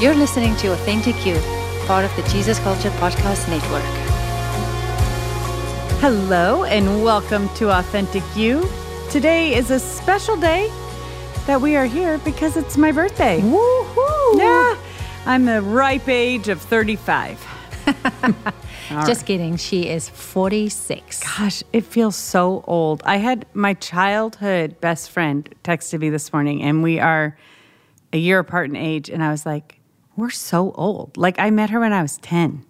You're listening to Authentic You, part of the Jesus Culture Podcast Network. Hello, and welcome to Authentic You. Today is a special day that we are here because it's my birthday. Woohoo! Yeah, I'm the ripe age of 35. Just kidding. She is 46. Gosh, it feels so old. I had my childhood best friend texted me this morning, and we are a year apart in age. And I was like, we're so old. Like, I met her when I was 10.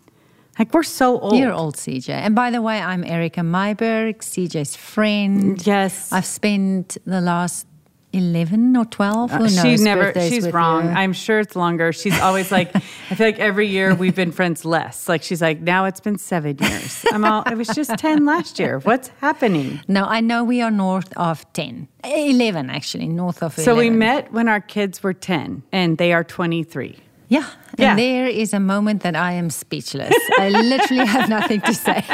Like, we're so old. You're old, CJ. And by the way, I'm Erica Myberg, CJ's friend. Yes. I've spent the last 11 or 12. Who knows? Uh, She's never, she's wrong. you. I'm sure it's longer. She's always like, I feel like every year we've been friends less. Like, she's like, now it's been seven years. I'm all, it was just 10 last year. What's happening? No, I know we are north of 10. 11, actually, north of 11. So we met when our kids were 10 and they are 23. Yeah. Yeah. And there is a moment that I am speechless. I literally have nothing to say.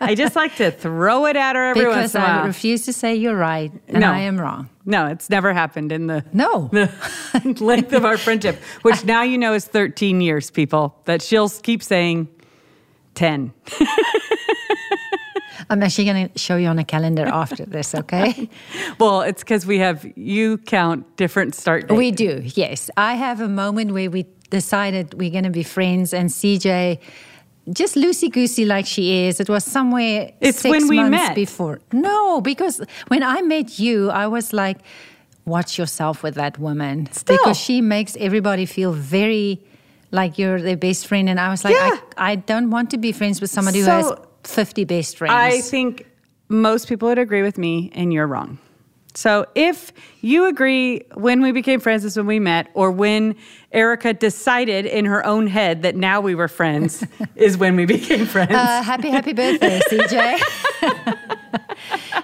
I just like to throw it at her every once in a I while. I refuse to say you're right and No. I am wrong. no, it's never happened in the, No. the length of our friendship, which now you know is 13 years, people, that she'll keep saying 10. I'm actually going to show you on a calendar after this, okay? Well, it's because we have, you count different start dates. we do, yes. I have a moment where we decided we're going to be friends, and CJ, just loosey goosey like she is, it was somewhere It's six when we months met. before. No, because when I met you, I was like, watch yourself with that woman. Still. Because she makes everybody feel very like you're their best friend. And I was like, Yeah. I, I don't want to be friends with somebody who has 50 best friends. I think most people would agree with me, and you're wrong. So if you agree when we became friends is when we met, or when Erica decided in her own head that now we were friends is when we became friends. Uh, happy, happy birthday, CJ.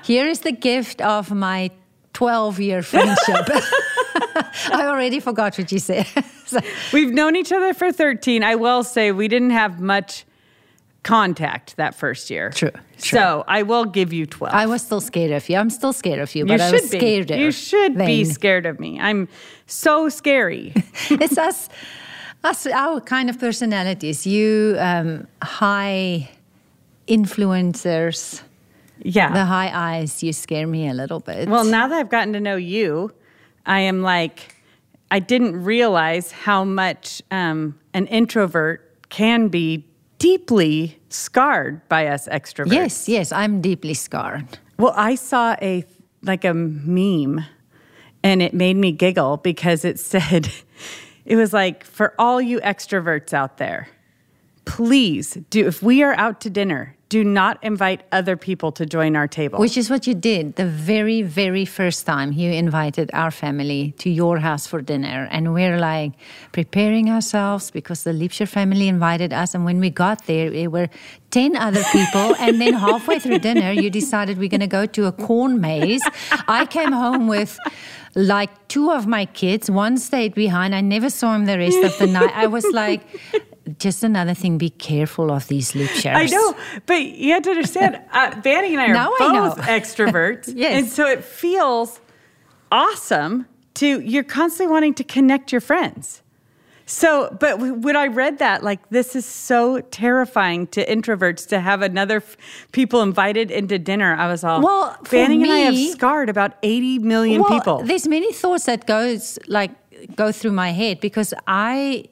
Here is the gift of my 12 year friendship. I already forgot what you said. So- We've known each other for 13. I will say we didn't have much contact that first year. True. So I will give you 12. I was still scared of you. I'm still scared of you, you but I should was scared You should be scared of me. I'm so scary. it's us, us, our kind of personalities. You, um, high influencers, yeah. the high eyes, you scare me a little bit. Well, now that I've gotten to know you, I am like, I didn't realize how much um, an introvert can be deeply scarred by us extroverts. yes, yes, I'm deeply scarred. Well, I saw a like a meme and it made me giggle because it said it was like for all you extroverts out there, please do if we are out to dinner, do not invite other people to join our table. Which is what you did the very, very first time you invited our family to your house for dinner. And we're like preparing ourselves because the Liebscher family invited us. And when we got there, there were 10 other people. and then halfway through dinner, you decided we're going to go to a corn maze. I came home with like two of my kids. One stayed behind. I never saw him the rest of the night. I was like, just another thing, be careful of these Liebschers. I know, but you have to understand, uh, Banning and I are Now I both extroverts. Yes. And so it feels awesome to, you're constantly wanting to connect your friends. So, but when I read that, like, this is so terrifying to introverts to have another f- people invited into dinner. I was all, Well, Banning and I have scarred about 80 million well, people. There's many thoughts that goes like go through my head because I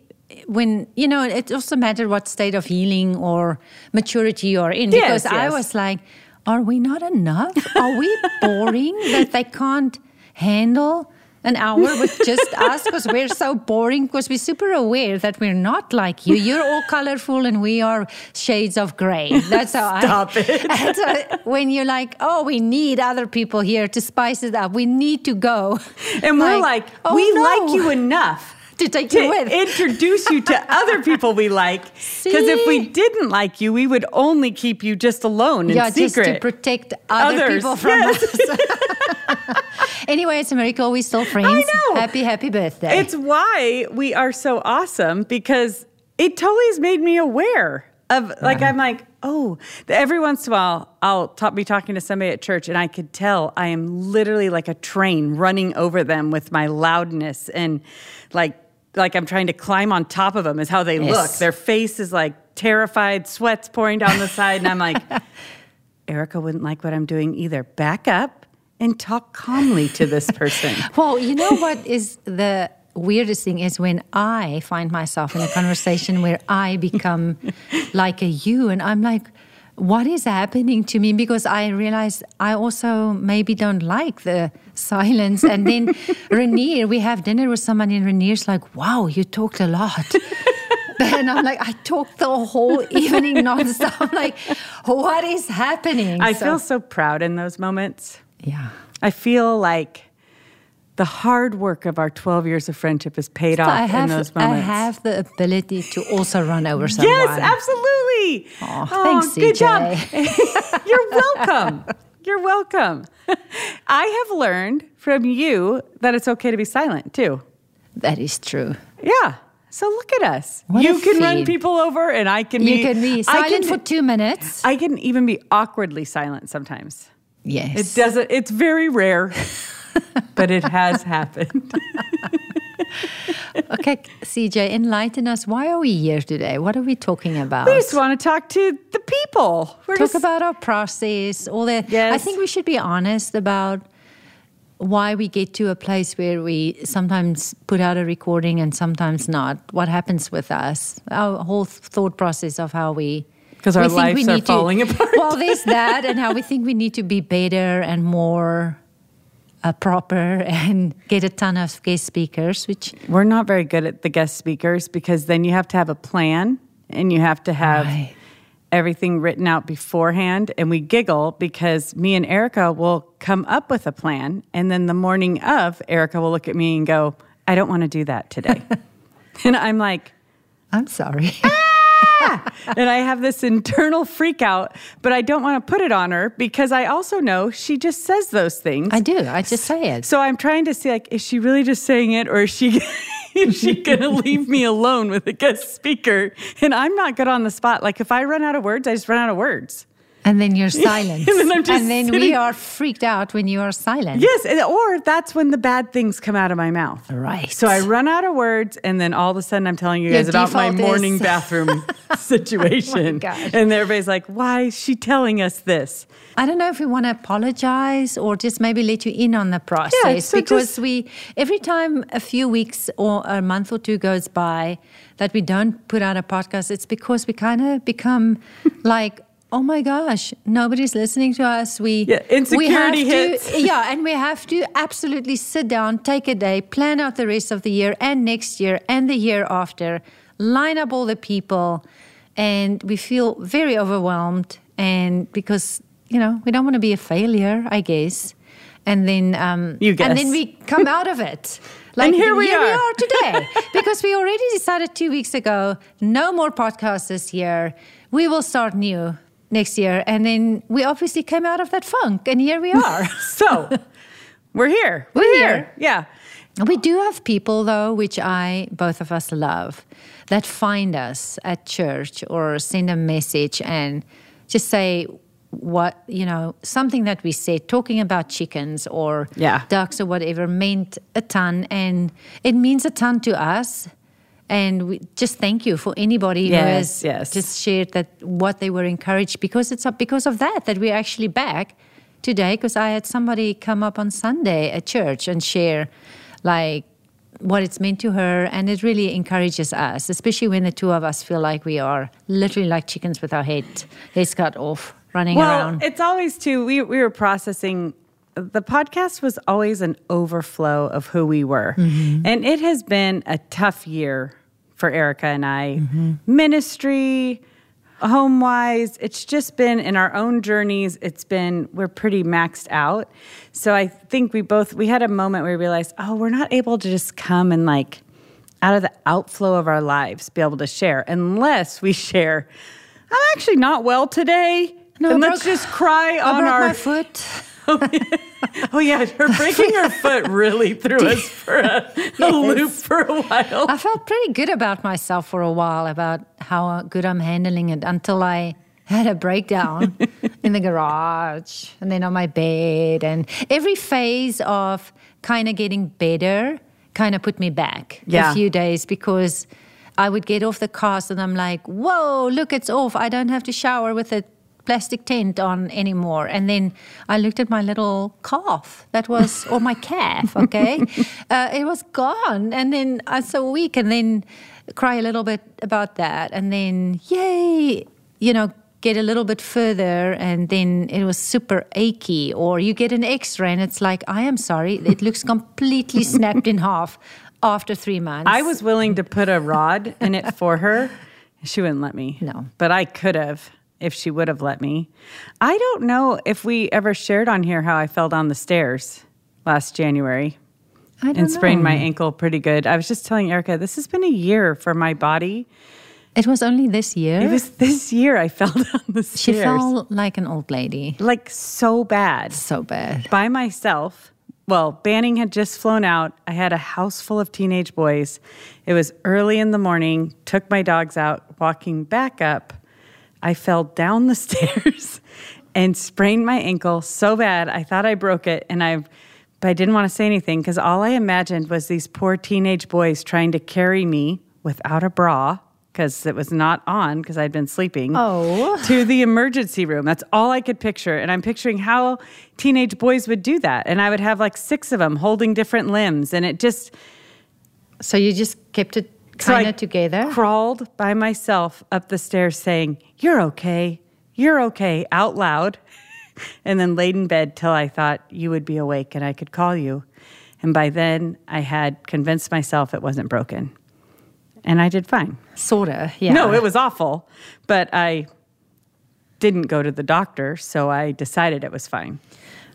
when you know it also matters what state of healing or maturity you're in Yes, because I was like are we not enough? Are we boring that they can't handle an hour with just us because we're so boring? Because we're super aware that we're not like you. You're all colorful and we are shades of gray. That's how Stop I it. and so when you're like, oh, we need other people here to spice it up, we need to go. and we're like, oh, we no, like you enough. To take to you with. introduce you to other people we like. Because if we didn't like you, we would only keep you just alone in yeah, just secret. to protect other Others, people from yes. us. anyway, it's a miracle we're still friends. I know. Happy, happy birthday. It's why we are so awesome because it totally has made me aware of like I'm like oh every once in a while I'll talk, be talking to somebody at church and I could tell I am literally like a train running over them with my loudness and like like I'm trying to climb on top of them, is how they Yes. look. Their face is like terrified, sweat's pouring down the side. And I'm like, Erica wouldn't like what I'm doing either. Back up and talk calmly to this person. Well, you know what is the weirdest thing is when I find myself in a conversation where I become like a you, and I'm like, what is happening to me? Because I realize I also maybe don't like the silence. And then Renier, we have dinner with someone, and Renier's like, wow, you talked a lot. And I'm like, I talked the whole evening nonstop. I'm like, what is happening? I So- feel so proud in those moments. yeah. I feel like the hard work of our 12 years of friendship is paid off I have, in those I moments. have the ability to also run over someone. Yes, absolutely. Aw, thanks, good job. CJ. You're welcome. You're welcome. I have learned from you that it's okay to be silent too. That is true. Yeah. So look at us. What you can run people over, and I can You be. can be I silent can- for two minutes. I can even be awkwardly silent sometimes. yes. It doesn't. It's very rare, but it has happened. Okay, CJ, enlighten us. Why are we here today? What are we talking about? We just want to talk to the people. We're Talk just, about our process, all that. I think we should be honest about why we get to a place where we sometimes put out a recording and sometimes not. What happens with us? Our whole thought process of how we. 'Cause we our think we lives are need to- falling apart. Well, there's that, and how we think we need to be better and more uh, proper and get a ton of guest speakers, which We're not very good at the guest speakers because then you have to have a plan and you have to have Right. everything written out beforehand. And we giggle because me and Erica will come up with a plan. And then the morning of, Erica will look at me and go, I don't want to do that today. and I'm like, I'm sorry. and I have this internal freak out, but I don't want to put it on her because I also know she just says those things. I do. I just say it. So I'm trying to see like, is she really just saying it, or is she is she gonna leave me alone with a guest speaker? And I'm not good on the spot. Like if I run out of words, I just run out of words. And then you're silent. And then and then we are freaked out when you are silent. Yes, or that's when the bad things come out of my mouth. Right. So I run out of words, and then all of a sudden I'm telling you Your guys about my morning bathroom situation, oh gosh. and everybody's like, "Why is she telling us this?" I don't know if we want to apologize or just maybe let you in on the process so because just- we every time a few weeks or a month or two goes by that we don't put out a podcast, it's because we kind of become like. Oh my gosh, nobody's listening to us. We, Yeah, insecurity we have hits. To, yeah, and we have to absolutely sit down, take a day, plan out the rest of the year and next year and the year after, line up all the people, and we feel very overwhelmed. And because you know we don't want to be a failure, I guess. And then, um, You and then we come out of it. And here we are. today because we already decided two weeks ago no more podcasts this year. We will start new next year, and then we obviously came out of that funk, and here we are. So we're here. We're here. Yeah. We do have people, though, which I, both of us love, that find us at church or send a message and just say what, you know, something that we said, talking about chickens or Yeah. ducks or whatever, meant a ton. And it means a ton to us. And we just thank you for anybody who has yes. just shared that what they were encouraged because it's because of that that we're actually back today. Because I had somebody come up on Sunday at church and share like what it's meant to her, and it really encourages us, especially when the two of us feel like we are literally like chickens with our head heads cut off, running Well, around. it's always too. We we were processing. The podcast was always an overflow of who we were, Mm-hmm. and it has been a tough year for Erica and I. Mm-hmm. Ministry, home wise, it's just been in our own journeys. It's been we're pretty maxed out. So I think we both we had a moment where we realized, oh, we're not able to just come and like out of the outflow of our lives be able to share unless we share. I'm actually not well today. No, and let's just cry on our. foot. oh yeah, her breaking her foot really threw us for a, a loop for a while. I felt pretty good about myself for a while about how good I'm handling it until I had a breakdown in the garage and then on my bed. And every phase of kind of getting better kind of put me back Yeah. a few days because I would get off the cast and I'm like, whoa, look, it's off. I don't have to shower with a plastic tent on anymore. And then I looked at my little calf that was, or my calf, okay? uh, it was gone. And then I was so weak and then cry a little bit about that. And then, yay, you know, get a little bit further and then it was super achy or you get an x-ray and it's like i am sorry it looks completely snapped in half after three months I was willing to put a rod in it for her. She wouldn't let me. No. But I could have if she would have let me. I don't know if we ever shared on here how I fell down the stairs last January and sprained know. my ankle pretty good. I was just telling Erica, this has been a year for my body. it was only this year It was this year I fell down the stairs. she fell like an old lady like so bad. so bad by myself. Well, Banning had just flown out. I had a house full of teenage boys. It was early in the morning, took my dogs out, walking back up. I fell down the stairs and sprained my ankle so bad. I thought I broke it and I but I didn't want to say anything because all I imagined was these poor teenage boys trying to carry me without a bra because it was not on because I'd been sleeping Oh. to the emergency room. That's all I could picture. And I'm picturing how teenage boys would do that. And I would have like six of them holding different limbs. And it just so you just kept it kind of together crawled by myself up the stairs saying, You're okay. You're okay out loud. and then laid in bed till I thought you would be awake and I could call you. And by then I had convinced myself it wasn't broken. And I did fine. sorta yeah No, it was awful, but I didn't go to the doctor, so I decided it was fine.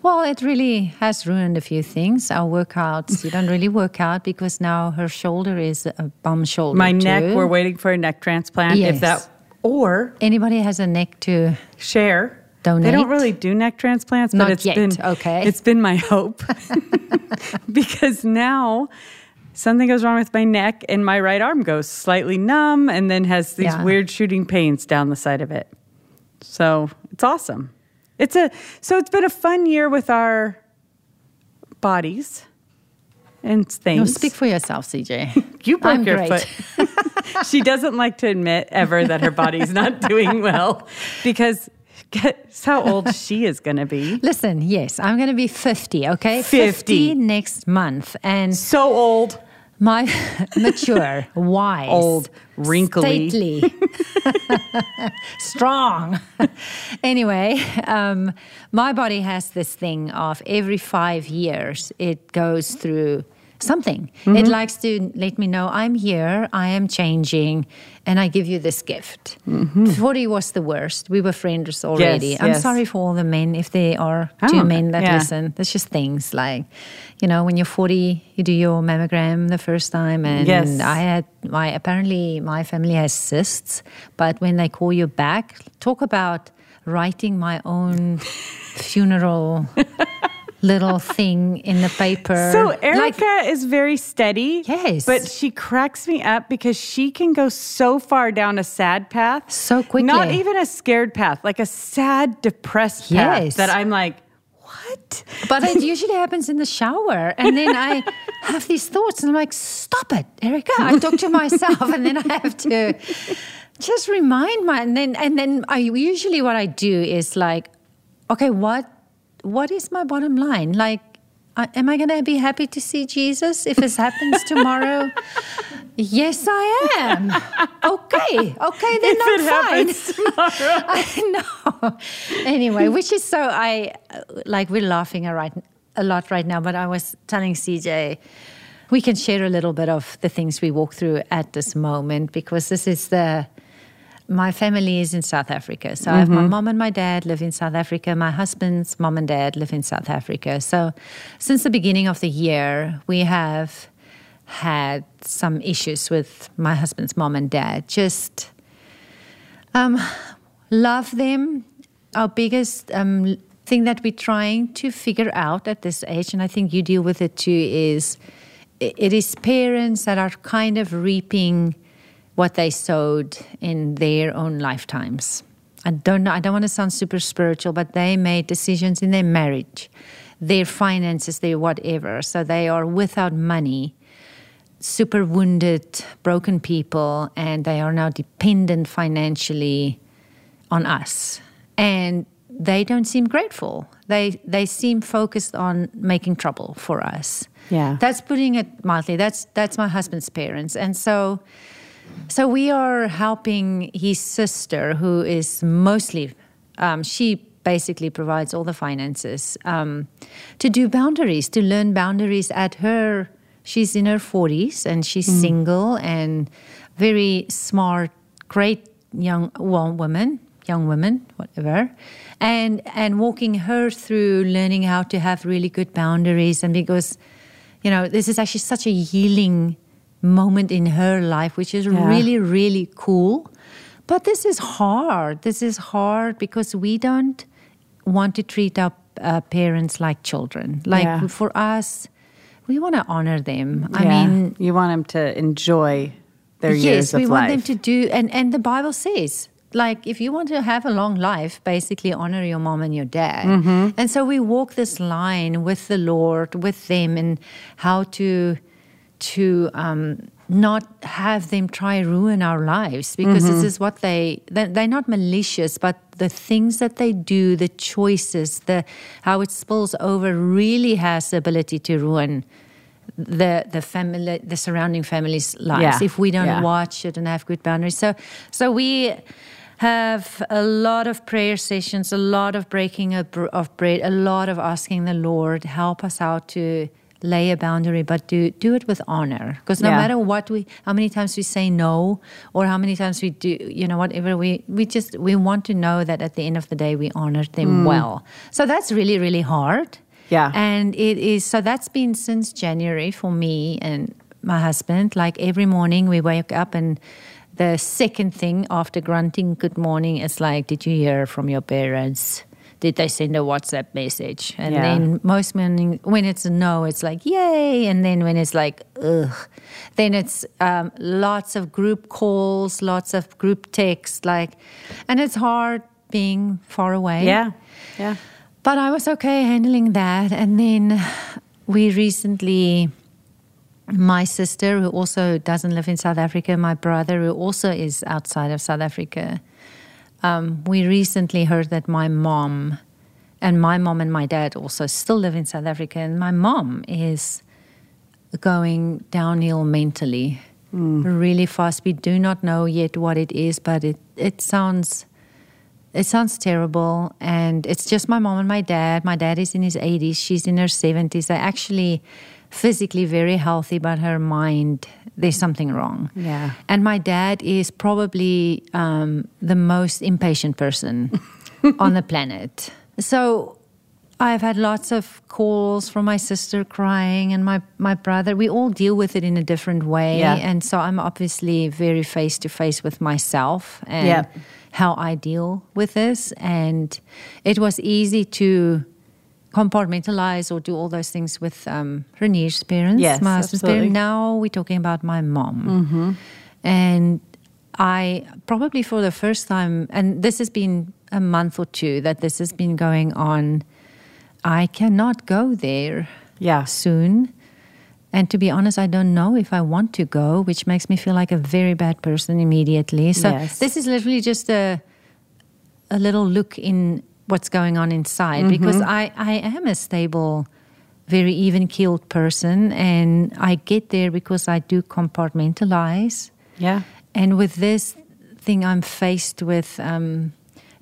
Well, it really has ruined a few things. Our workouts, you don't really work out because now her shoulder is a bum shoulder. My neck, we're waiting for a neck transplant. Yes. If that or Anybody has a neck to share. Donate. They don't really do neck transplants, but Not it's yet, been okay. It's been my hope because now something goes wrong with my neck and my right arm goes slightly numb and then has these Yeah. weird shooting pains down the side of it. So it's awesome. It's a so it's been a fun year with our bodies and things. no, speak for yourself, CJ. You broke I'm your great. foot. she doesn't like to admit ever that her body's not doing well because guess how old she is going to be. Listen, yes, I'm going to be 50, okay? 50. next month. And So old. My mature, wise, Old, wrinkly. stately, strong. anyway, um, my body has this thing of every five years it goes through something. Mm-hmm. It likes to let me know I'm here, I am changing, and I give you this gift. 40 was the worst. We were friends already. Mm-hmm. Yes, I'm yes. sorry for all the men if there are Oh, two men that yeah. listen. There's just things like, you know, when you're 40, you do your mammogram the first time, and Yes. I had my apparently my family has cysts, but when they call you back, talk about writing my own funeral little thing in the paper. So Like, Erica is very steady. Yes. But she cracks me up because she can go so far down a sad path. So quickly. Not even a scared path, like a sad, depressed path Yes. that I'm like, what? but it usually happens in the shower, and then I have these thoughts, and I'm like, "Stop it, Erica!" I talk to myself, and then I have to just remind my, and then and then I usually what I do is like, okay, what what is my bottom line? Like, I, am I going to be happy to see Jesus if this happens tomorrow? yes, I am. Okay, okay, then If I'm it fine. happens tomorrow. I know. Anyway, which is so I like we're laughing a right a lot right now, but I was telling CJ we can share a little bit of the things we walk through at this moment because this is the my family is in South Africa. So I have my mom and my dad live in South Africa. My husband's mom and dad live in South Africa. So since the beginning of the year, we have had some issues with my husband's mom and dad. Just um, love them. Our biggest um, thing that we're trying to figure out at this age, and I think you deal with it too, is it is parents that are kind of reaping what they sowed in their own lifetimes. I don't know. I don't want to sound super spiritual, but they made decisions in their marriage, their finances, their whatever. So they are without money super wounded, broken people, and they are now dependent financially on us. And they don't seem grateful. They they seem focused on making trouble for us. Yeah. That's putting it mildly. That's that's my husband's parents. And so so we are helping his sister who is mostly um, she basically provides all the finances um, to do boundaries, to learn boundaries at her she's in her 40s and she's mm. single and very smart, great young well, woman, young woman, whatever and and walking her through learning how to have really good boundaries and because you know this is actually such a healing moment in her life which is yeah. really really cool but this is hard this is hard because we don't want to treat our uh, parents like children like yeah. for us we want to honor them yeah. i mean you want them to enjoy their yes, years of life. Yes, we want them to do, and, and the Bible says like if you want to have a long life basically honor your mom and your dad mm-hmm. and so we walk this line with the lord with them and how to to um, not have them try ruin our lives because mm-hmm. this is what they they're not malicious but the things that they do the choices the how it spills over really has the ability to ruin the the family the surrounding families lives yeah. if we don't yeah. watch it and have good boundaries so so we have a lot of prayer sessions, a lot of breaking of, bread, a lot of asking the Lord help us out to lay a boundary, but do do it with honor. Because no yeah. matter what we, how many times we say no, or how many times we do, you know, whatever we we just we want to know that at the end of the day we honor them mm. well. So that's really really hard. Yeah, and it is. So that's been since January for me and my husband. Like every morning we wake up and the second thing after grunting good morning is like, did you hear from your parents? Did they send a WhatsApp message? And yeah. then most morning, when it's a no, it's like, yay. And then when it's like, ugh, then it's um, lots of group calls, lots of group texts, like, and it's hard being far away. Yeah. Yeah. But I was okay handling that. And then we recently my sister, who also doesn't live in South Africa, my brother, who also is outside of South Africa, um, we recently heard that my mom and my mom and my dad also still live in South Africa, and my mom is going downhill mentally. Mm. really fast. We do not know yet what it is, but it, it sounds it sounds terrible. And it's just my mom and my dad. My dad is in his 80s she's in her 70s they actually physically very healthy, but her mind, there's something wrong. Yeah. And my dad is probably um, the most impatient person on the planet. So I've had lots of calls from my sister crying and my, my brother. We all deal with it in a different way. Yeah. And so I'm obviously very face to face with myself and yeah. how I deal with this. And it was easy to compartmentalize or do all those things with um, Renier's parents, yes, my husband's parents. Now we're talking about my mom. Mm-hmm. And I probably for the first time, and this has been a month or two that this has been going on, I cannot go there yeah. soon. And to be honest, I don't know if I want to go, which makes me feel like a very bad person immediately. So yes. this is literally just a a little look in what's going on inside mm-hmm. because I, I am a stable, very even keeled person and I get there because I do compartmentalize. Yeah. And with this thing, I'm faced with um,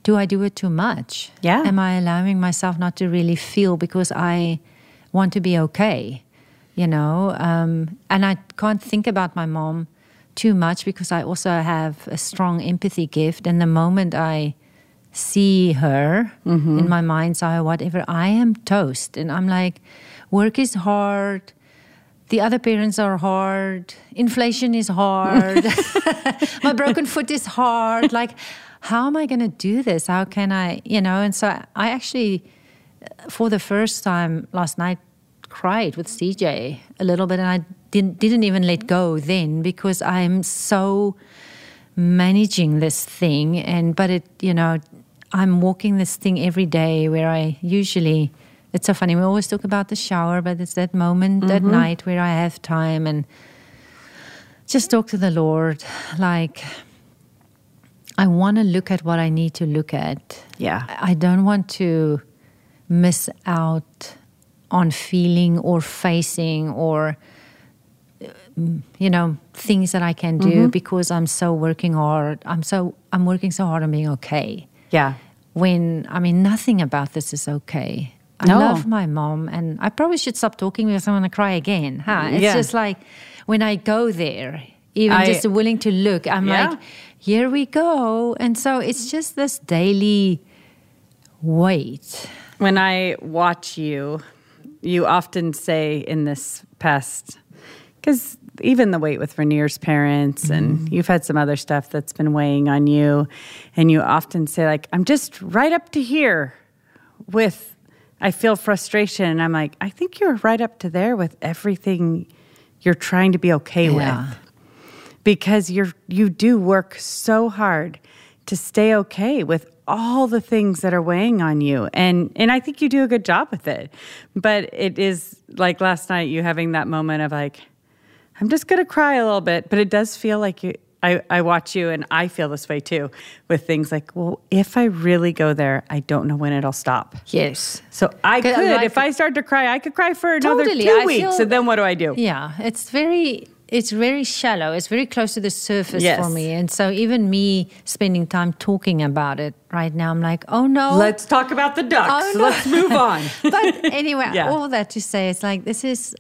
do I do it too much? Yeah. Am I allowing myself not to really feel because I want to be okay? You know, um, and I can't think about my mom too much because I also have a strong empathy gift. And the moment I see her mm-hmm. in my mind's eye, whatever, I am toast. And I'm like, work is hard. The other parents are hard. Inflation is hard. my broken foot is hard. Like, how am I going to do this? How can I, you know? And so I actually, for the first time last night, cried with CJ a little bit. And I didn't, didn't even let go then because I'm so managing this thing and but it you know I'm walking this thing every day where I usually, it's so funny, we always talk about the shower, but it's that moment mm-hmm. at night where I have time and just talk to the Lord. Like, I want to look at what I need to look at. Yeah. I don't want to miss out on feeling or facing or you know things that I can do Mm-hmm. because I'm so working hard. I'm so I'm working so hard on being okay. Yeah. When I mean nothing about this is okay. I No. love my mom and I probably should stop talking because I'm gonna cry again. Huh? It's Yeah. just like when I go there, even I- just willing to look, I'm Yeah. like, here we go. And so it's just this daily wait. When I watch you, you often say in this past, because even the weight with Renier's parents, and mm-hmm. you've had some other stuff that's been weighing on you, and you often say, like, I'm just right up to here with, I feel frustration. And I'm like, I think you're right up to there with everything you're trying to be okay Yeah. with because you're you do work so hard to stay okay with all the things that are weighing on you and and I think you do a good job with it but it is like last night you having that moment of like I'm just going to cry a little bit but it does feel like you I, I watch you and I feel this way too with things like, well, if I really go there, I don't know when it'll stop. Yes. So I could, like- if I start to cry, I could cry for another Totally, two I weeks. feel- and then what do I do? Yeah, it's very it's very shallow. It's very close to the surface Yes. for me. And so even me spending time talking about it right now, I'm like, oh no. Let's talk about the ducks. Oh, no. Let's move on. but anyway, Yeah. all that to say, it's like this is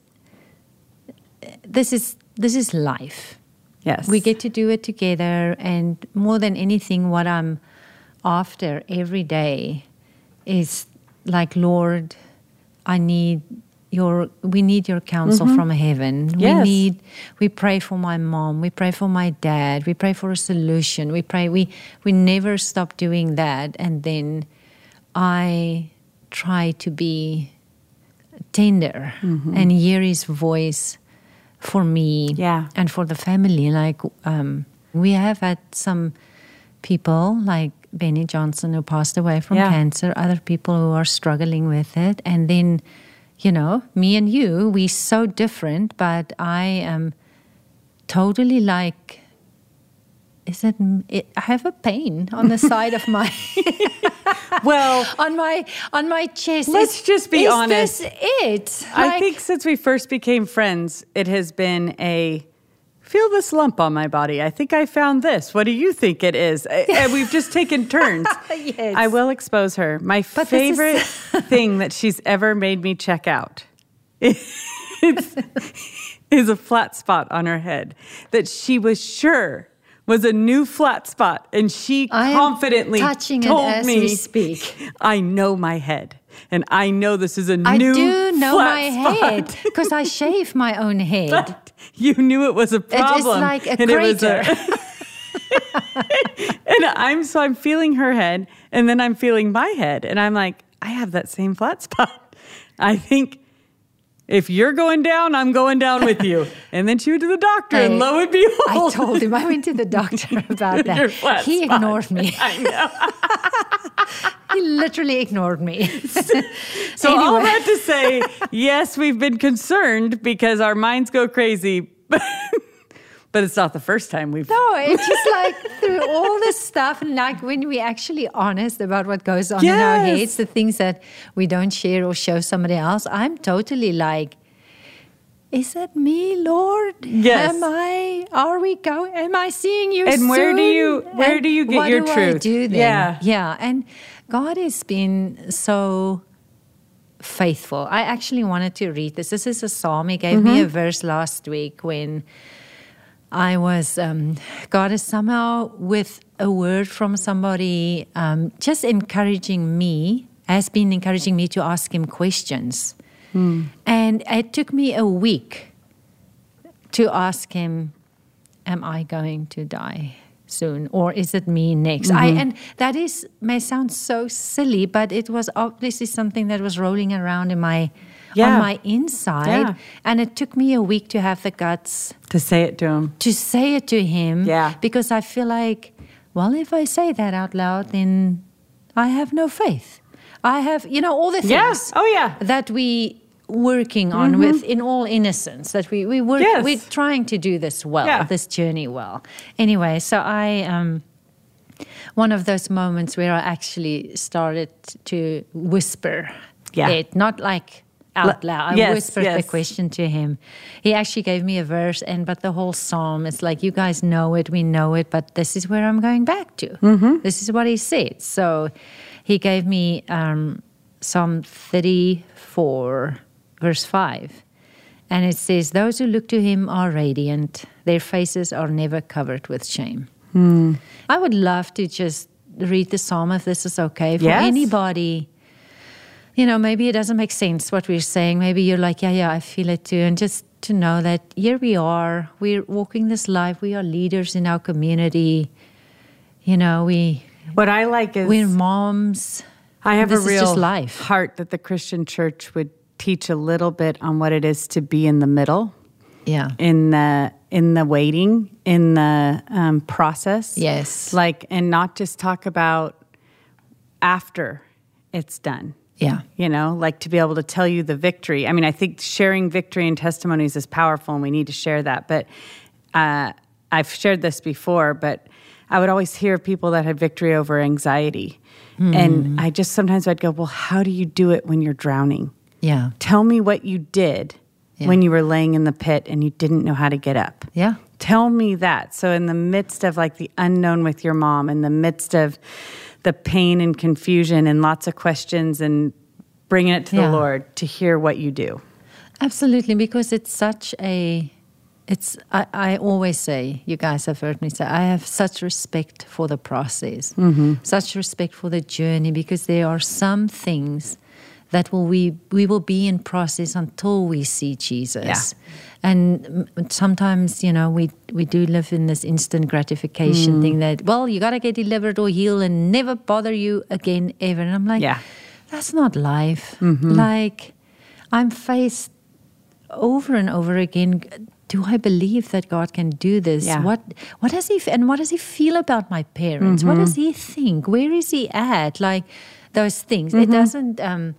this is this is life. yes. We get to do it together, and more than anything, what I'm after every day is like, Lord, I need your. We need your counsel mm-hmm. from heaven. We Yes. need. We pray for my mom. We pray for my dad. We pray for a solution. We pray. We we never stop doing that, and then I try to be tender mm-hmm. and hear his voice for me Yeah. and for the family. Like um, we have had some people like Beni Johnson who passed away from Yeah. cancer, other people who are struggling with it, and then you know me and you, we so different, but I am totally like. Is it, it? I have a pain on the side of my well, on my on my chest. Let's Is- just be is honest. this it? I think since we first became friends, it has been a feel this lump on my body. I think I found this. What do you think it is? And we've just taken turns. Yes. I will expose her. My But this is- favorite thing that she's ever made me check out is a flat spot on her head that she was sure was a new flat spot and she I confidently told me speak. I know my head and I know this is a I new I do know my spot. head because I shave my own head. But you knew it was a problem. It is like a and it was crater. and I'm so I'm feeling her head, and then I'm feeling my head, and I'm like, I have that same flat spot. I think if you're going down, I'm going down with you. And then she went to the doctor, and lo and behold. I told him I went to the doctor about that. He spot. ignored me. I know. He literally ignored me. So all Anyway. that to say, yes, we've been concerned because our minds go crazy, but, it's not the first time we've. No, it's just like through all this stuff, and like when we're actually honest about what goes on in our heads, the things that we don't share or show somebody else, I'm totally like, is that me, Lord? Yes. Am I? Are we going? Am I seeing you? And where do you- where And do you get your do I truth? do then? Yeah. yeah. And God has been so faithful. I actually wanted to read this. This is a psalm. He gave Mm-hmm. me a verse last week when I was, um, God is somehow with a word from somebody, um, just encouraging me, has been encouraging me to ask him questions. And it took me a week to ask him, Am I going to die soon? Or is it me next? I, Mm-hmm. and that is may sound so silly, but it was obviously something that was rolling around in my Yeah. on my inside. Yeah. And it took me a week to have the guts To say it to him. to say it to him. Yeah. Because I feel like, well, if I say that out loud, then I have no faith. I have, you know, all the things Yeah. Oh, yeah. that we working on with in all innocence that we we work Yes. we're trying to do this well Yeah. this journey well anyway so i um one of those moments where i actually started to whisper Yeah. it not like out loud i yes, whispered the question to him he actually gave me a verse and but the whole psalm is like you guys know it we know it but this is where i'm going back to Mm-hmm. this is what he said so he gave me um, psalm 34 verse 5 and it says those who look to him are radiant their faces are never covered with shame Hmm. i would love to just read the psalm if this is okay for Yes. anybody you know, maybe it doesn't make sense what we're saying. Maybe you're like, yeah, yeah, I feel it too. And just to know that here we are, we're walking this life, we are leaders in our community. You know, we What I like is we're moms. I have this a real life. heart that the Christian church would teach a little bit on what it is to be in the middle, Yeah. in the in the waiting, in the um, process. Yes. like and not just talk about after it's done. Yeah. You know, like to be able to tell you the victory. I mean, I think sharing victory and testimonies is powerful, and we need to share that. But uh, I've shared this before, but I would always hear people that had victory over anxiety, and I just sometimes I'd go, "Well, how do you do it when you're drowning? Yeah. Tell me what you did Yeah. when you were laying in the pit and you didn't know how to get up." Yeah. Tell me that. So, in the midst of like the unknown with your mom, in the midst of the pain and confusion and lots of questions and bringing it to Yeah. the Lord to hear what you do. Absolutely, because it's such a. It's. I, I always say, you guys have heard me say, I have such respect for the process, mm-hmm. such respect for the journey, because there are some things that will we we will be in process until we see Jesus. Yeah. And mm, sometimes, you know, we we do live in this instant gratification thing that, well, you got to get delivered or healed and never bother you again ever. And I'm like, Yeah. that's not life. Like, I'm faced over and over again. Do I believe that God can do this? Yeah. What What does he and what does he feel about my parents? What does he think? Where is he at? Like those things. It doesn't. Um,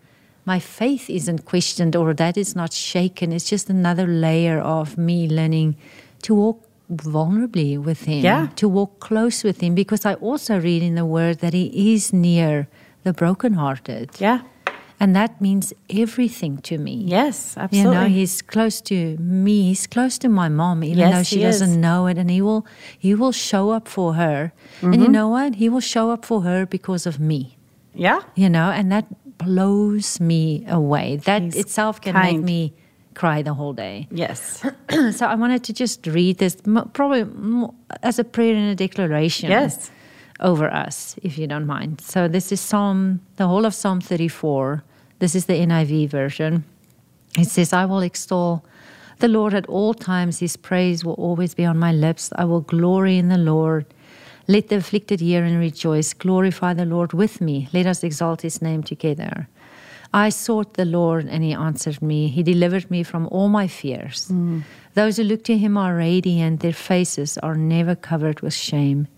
my faith isn't questioned or that is not shaken. It's just another layer of me learning to walk vulnerably with him. Yeah. To walk close with him because I also read in the Word that he is near the brokenhearted. Yeah. And that means everything to me. Yes, absolutely. You know, he's close to me. He's close to my mom, even Yes, though she doesn't know it. And he will, he will show up for her. And Mm-hmm. you know what? He will show up for her because of me. yeah. You know, and that blows me away. That He's itself can make me cry the whole day. Yes. so I wanted to just read this, probably as a prayer and a declaration Yes. over us, if you don't mind. So this is Psalm, the whole of Psalm 34. This is the NIV version. It says, I will extol the Lord at all times. His praise will always be on my lips. I will glory in the Lord. Let the afflicted hear and rejoice. Glorify the Lord with me. Let us exalt his name together. I sought the Lord and he answered me. He delivered me from all my fears. Mm. Those who look to him are radiant, their faces are never covered with shame.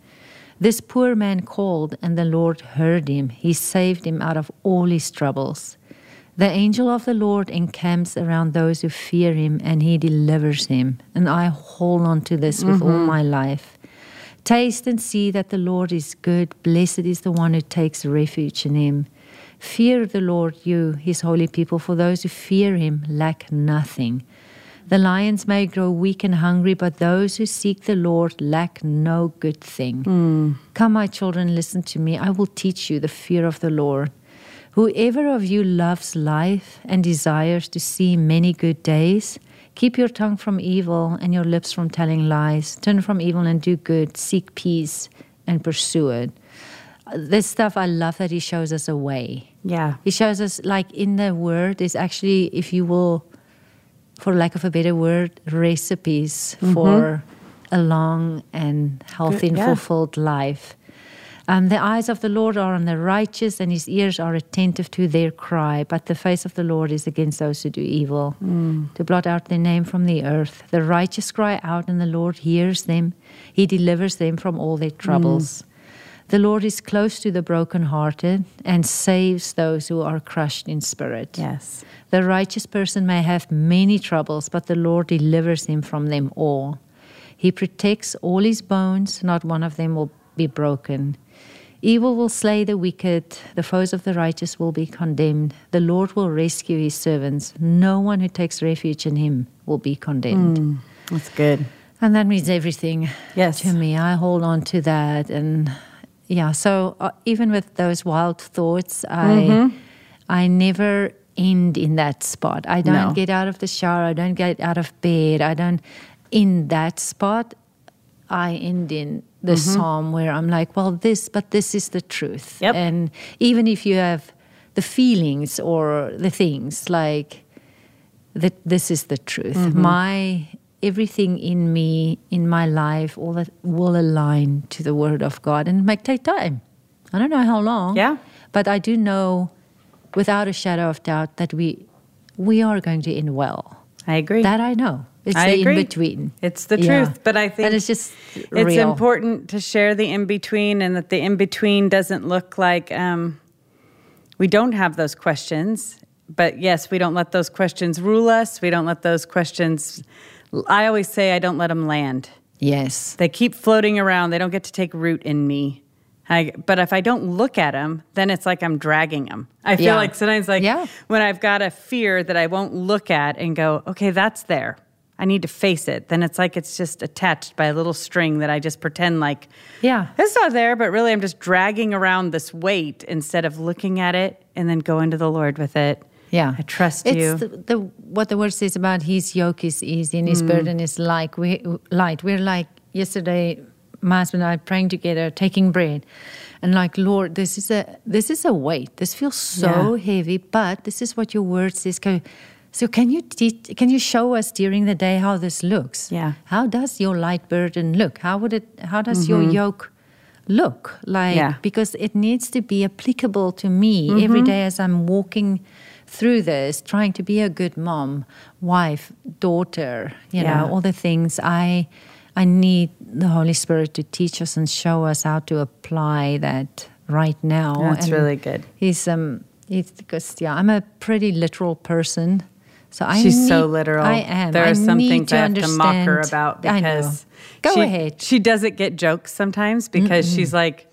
This poor man called, and the Lord heard him. He saved him out of all his troubles. The angel of the Lord encamps around those who fear him, and he delivers him. And I hold on to this with all mm-hmm. my life. Taste and see that the Lord is good. Blessed is the one who takes refuge in him. Fear the Lord, you, his holy people, for those who fear him lack nothing. The lions may grow weak and hungry, but those who seek the Lord lack no good thing. Hmm. Come, my children, listen to me. I will teach you the fear of the Lord. Whoever of you loves life and desires to see many good days, keep your tongue from evil and your lips from telling lies. Turn from evil and do good. Seek peace and pursue it. This stuff, I love that he shows us a way. Yeah. He shows us, like in the word, is actually, if you will, for lack of a better word, recipes mm-hmm. for a long and healthy Good, and yeah. fulfilled life. Um, the eyes of the Lord are on the righteous, and his ears are attentive to their cry. But the face of the Lord is against those who do evil, to blot out their name from the earth. The righteous cry out, and the Lord hears them. He delivers them from all their troubles. The Lord is close to the brokenhearted and saves those who are crushed in spirit. Yes. The righteous person may have many troubles, but the Lord delivers him from them all. He protects all his bones, not one of them will be broken. Evil will slay the wicked, the foes of the righteous will be condemned. The Lord will rescue his servants. No one who takes refuge in him will be condemned. That's good. And that means everything Yes. to me. I hold on to that. And yeah, so uh, even with those wild thoughts, I, I never end in that spot. I don't No. get out of the shower. I don't get out of bed. I don't, in that spot, I end in the psalm where I'm like, well, this, but this is the truth. Yep. And even if you have the feelings or the things like that, this is the truth. Mm-hmm. My everything in me, in my life, all that will align to the Word of God, and it might take time. I don't know how long. Yeah. But I do know, without a shadow of doubt, that we we are going to end well. I agree. That I know. It's I the agree. in between. It's the truth, but I think and it's just it's real. important to share the in between and that the in between doesn't look like um, we don't have those questions. But yes, we don't let those questions rule us. We don't let those questions. I always say I don't let them land. Yes. They keep floating around. They don't get to take root in me. I, but if I don't look at them, then it's like I'm dragging them. I feel Yeah. like sometimes, like Yeah. when I've got a fear that I won't look at and go, okay, that's there. I need to face it. Then it's like it's just attached by a little string that I just pretend like, Yeah. it's not there, but really I'm just dragging around this weight instead of looking at it and then going to the Lord with it. Yeah, I trust it's you. The, the what the word says about His yoke is easy and His Mm. burden is like we light. We're like yesterday, my husband and I praying together, taking bread, and like Lord, this is a this is a weight. This feels so heavy, but this is what Your word says. Go. So can you teach, can you show us during the day how this looks? Yeah. How does your light burden look? How would it? How does your yoke look like? Mm-hmm. Yeah. Because it needs to be applicable to me every day as I'm walking through this, trying to be a good mom, wife, daughter. You Yeah. know, all the things I. I need the Holy Spirit to teach us and show us how to apply that right now. That's And really good. He's um, he's because yeah, I'm a pretty literal person. So I She's so literal. I am. There I are some things to I have to mock her about because Go she, ahead. She doesn't get jokes sometimes because she's like,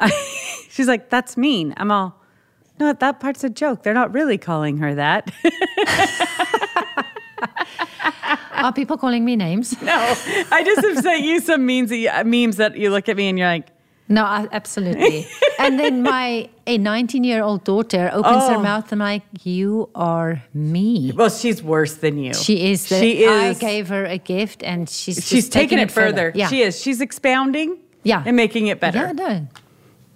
she's like, that's mean. I'm all, no, that part's a joke. They're not really calling her that. Are people calling me names? no, I just have sent you some memes that you, memes that you look at me and you're like, No, absolutely. and then my a 19 year old daughter opens her Oh. mouth and like, you are me. well, she's worse than you. She is. The, She I gave her a gift and she's she's taking taking it further. Yeah. She is. She's expounding. Yeah. And making it better. Yeah, no.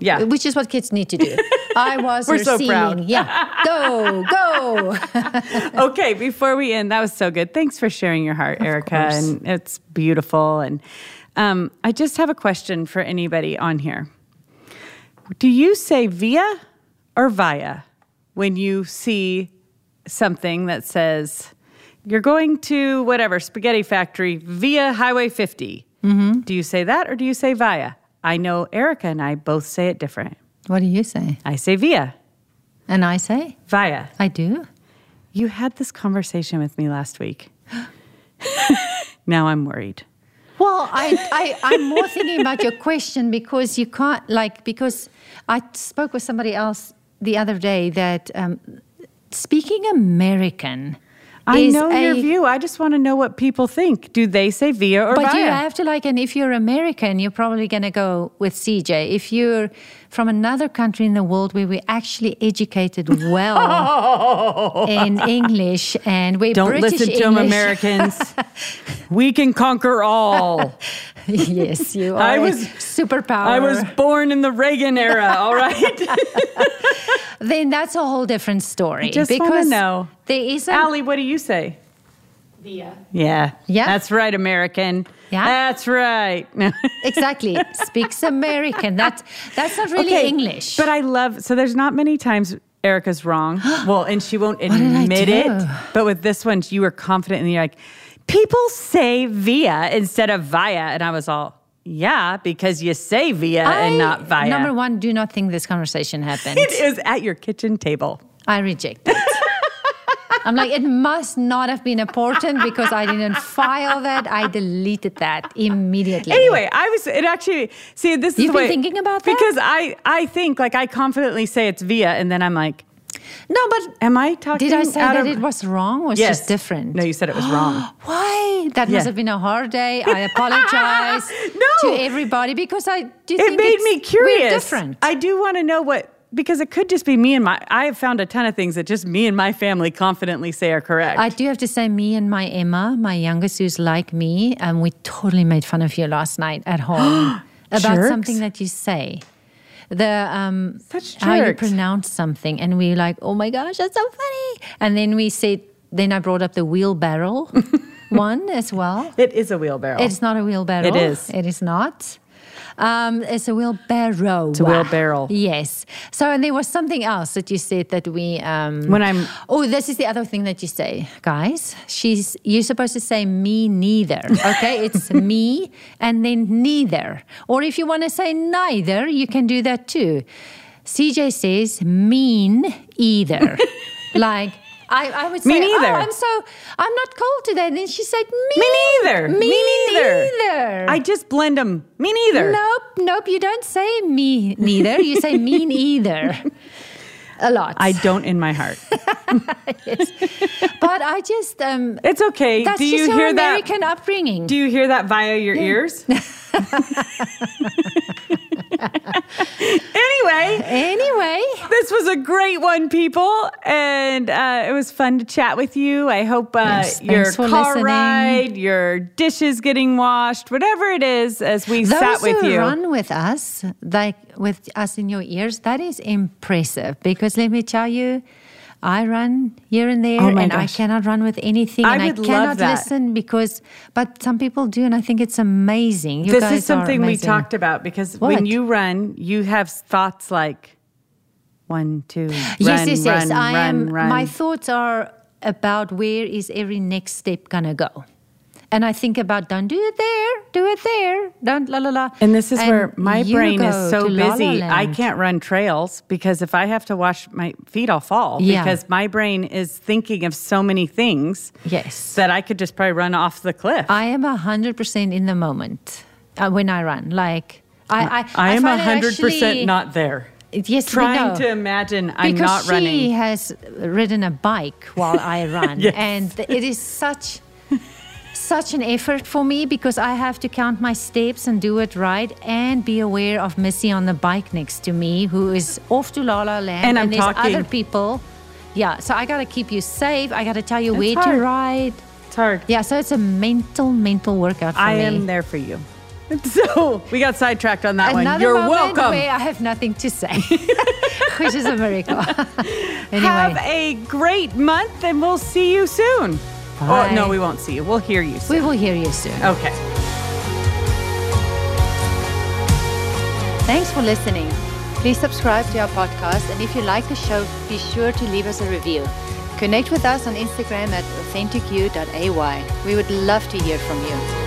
Yeah. Which is what kids need to do. I was We're her so proud. Yeah. Go, go. okay, before we end, that was so good. Thanks for sharing your heart, Erica. course. And it's beautiful. And um, I just have a question for anybody on here. Do you say via or via when you see something that says you're going to whatever spaghetti factory via Highway 50? Mm-hmm. Do you say that or do you say via? I know Erica and I both say it different. What do you say? I say via, And I say, via. I do. You had this conversation with me last week. now I'm worried. Well, I, I, I'm more thinking about your question because you can't, like, because I spoke with somebody else the other day that um, speaking American I is know your view. I just want to know what people think. Do they say via or But via? you have to like, and if you're American, you're probably going to go with CJ. If you're from another country in the world where we're actually educated well in English and we're Don't British listen to them, Americans. we can conquer all. yes, you are I was- superpower. I was born in the Reagan era, all right? then that's a whole different story. I just because know. there is a Allie, what do you say? Via. Yeah. Yeah. That's right, American. Yeah. That's right. Exactly speaks American. That's that's not really English. But I love so there's not many times Erica's wrong. well, and she won't admit it. But with this one, you were confident and you're like, people say via instead of via. And I was all, yeah, because you say via and not via. Number one, do not think this conversation happened. it is at your kitchen table. I reject it. I'm like, it must not have been important because I didn't file that. I deleted that immediately. Anyway, I was it actually see this is You've the been way- thinking about that? because I I think like I confidently say it's via and then I'm like, no, but am I talking? did I say that of- it was wrong or it's Yes. just different? No, you said it was wrong. Why? That Yeah. must have been a hard day. I apologize No. to everybody because I do it think made it's, me curious. We're different. I do want to know what because it could just be me and my. I have found a ton of things that just me and my family confidently say are correct. I do have to say, me and my Emma, my youngest, who's like me, and we totally made fun of you last night at home about Jerks. something that you say. The um, Such how you pronounce something, and we're like, oh my gosh, that's so funny. And then we said, then I brought up the wheelbarrow one as well. it is a wheelbarrow. It's not a wheelbarrow. It is. It is not. Um, it's a wheelbarrow. It's a wheelbarrow. Yes. So, and there was something else that you said that we. Um, When I'm- Oh, this is the other thing that you say, guys. She's. You're supposed to say me neither. Okay, it's me and then neither. Or if you want to say neither, you can do that too. CJ says mean either. like. I, I would say, Me neither. Oh, I'm so, I'm not cold today. And then she said, me, me neither. Me, neither. neither. I just blend them. Me neither. Nope, nope. You don't say me neither. You say me neither. A lot. I don't in my heart. yes. But I just um It's okay. that's do you just hear our that? American upbringing. Do you hear that via your ears? anyway, anyway, this was a great one, people, and uh, it was fun to chat with you. I hope uh, your thanks for car listening. ride, your dishes getting washed, whatever it is, as we those sat with who you. run with us, like with us in your ears, that is impressive. Because let me tell you. I run here and there, Oh and gosh. I cannot run with anything, I and would I cannot listen because. But some people do, and I think it's amazing. You this is something we talked about because when you run, you have thoughts like one, two, yes, run, yes, yes. run, I run, am. run. My thoughts are about where is every next step gonna go, and I think about don't do it there, do it there, don't la la la. And this is where my brain is so to La La busy. I can't run trails because if I have to wash my feet, I'll fall. Yeah. Because my brain is thinking of so many things Yes, that I could just probably run off the cliff. I am hundred percent in the moment uh, when I run. Like I, I, I am hundred percent actually- not there. Yes, Trying to imagine I'm because not running. she has ridden a bike while I run, Yes. and it is such such an effort for me because I have to count my steps and do it right, and be aware of Missy on the bike next to me, who is off to La La Land, And I'm there's talking. other people. Yeah, so I got to keep you safe. I got to tell you It's where hard. to ride. It's hard. Yeah, so it's a mental, mental workout for I me. am there for you. So we got sidetracked on that Another one. You're welcome. Where I have nothing to say, which is a miracle. anyway. Have a great month and we'll see you soon. Bye. Oh, no, we won't see you. We'll hear you soon. We will hear you soon. Okay. Thanks for listening. Please subscribe to our podcast, and if you like the show, be sure to leave us a review. Connect with us on Instagram at authenticU.ay. We would love to hear from you.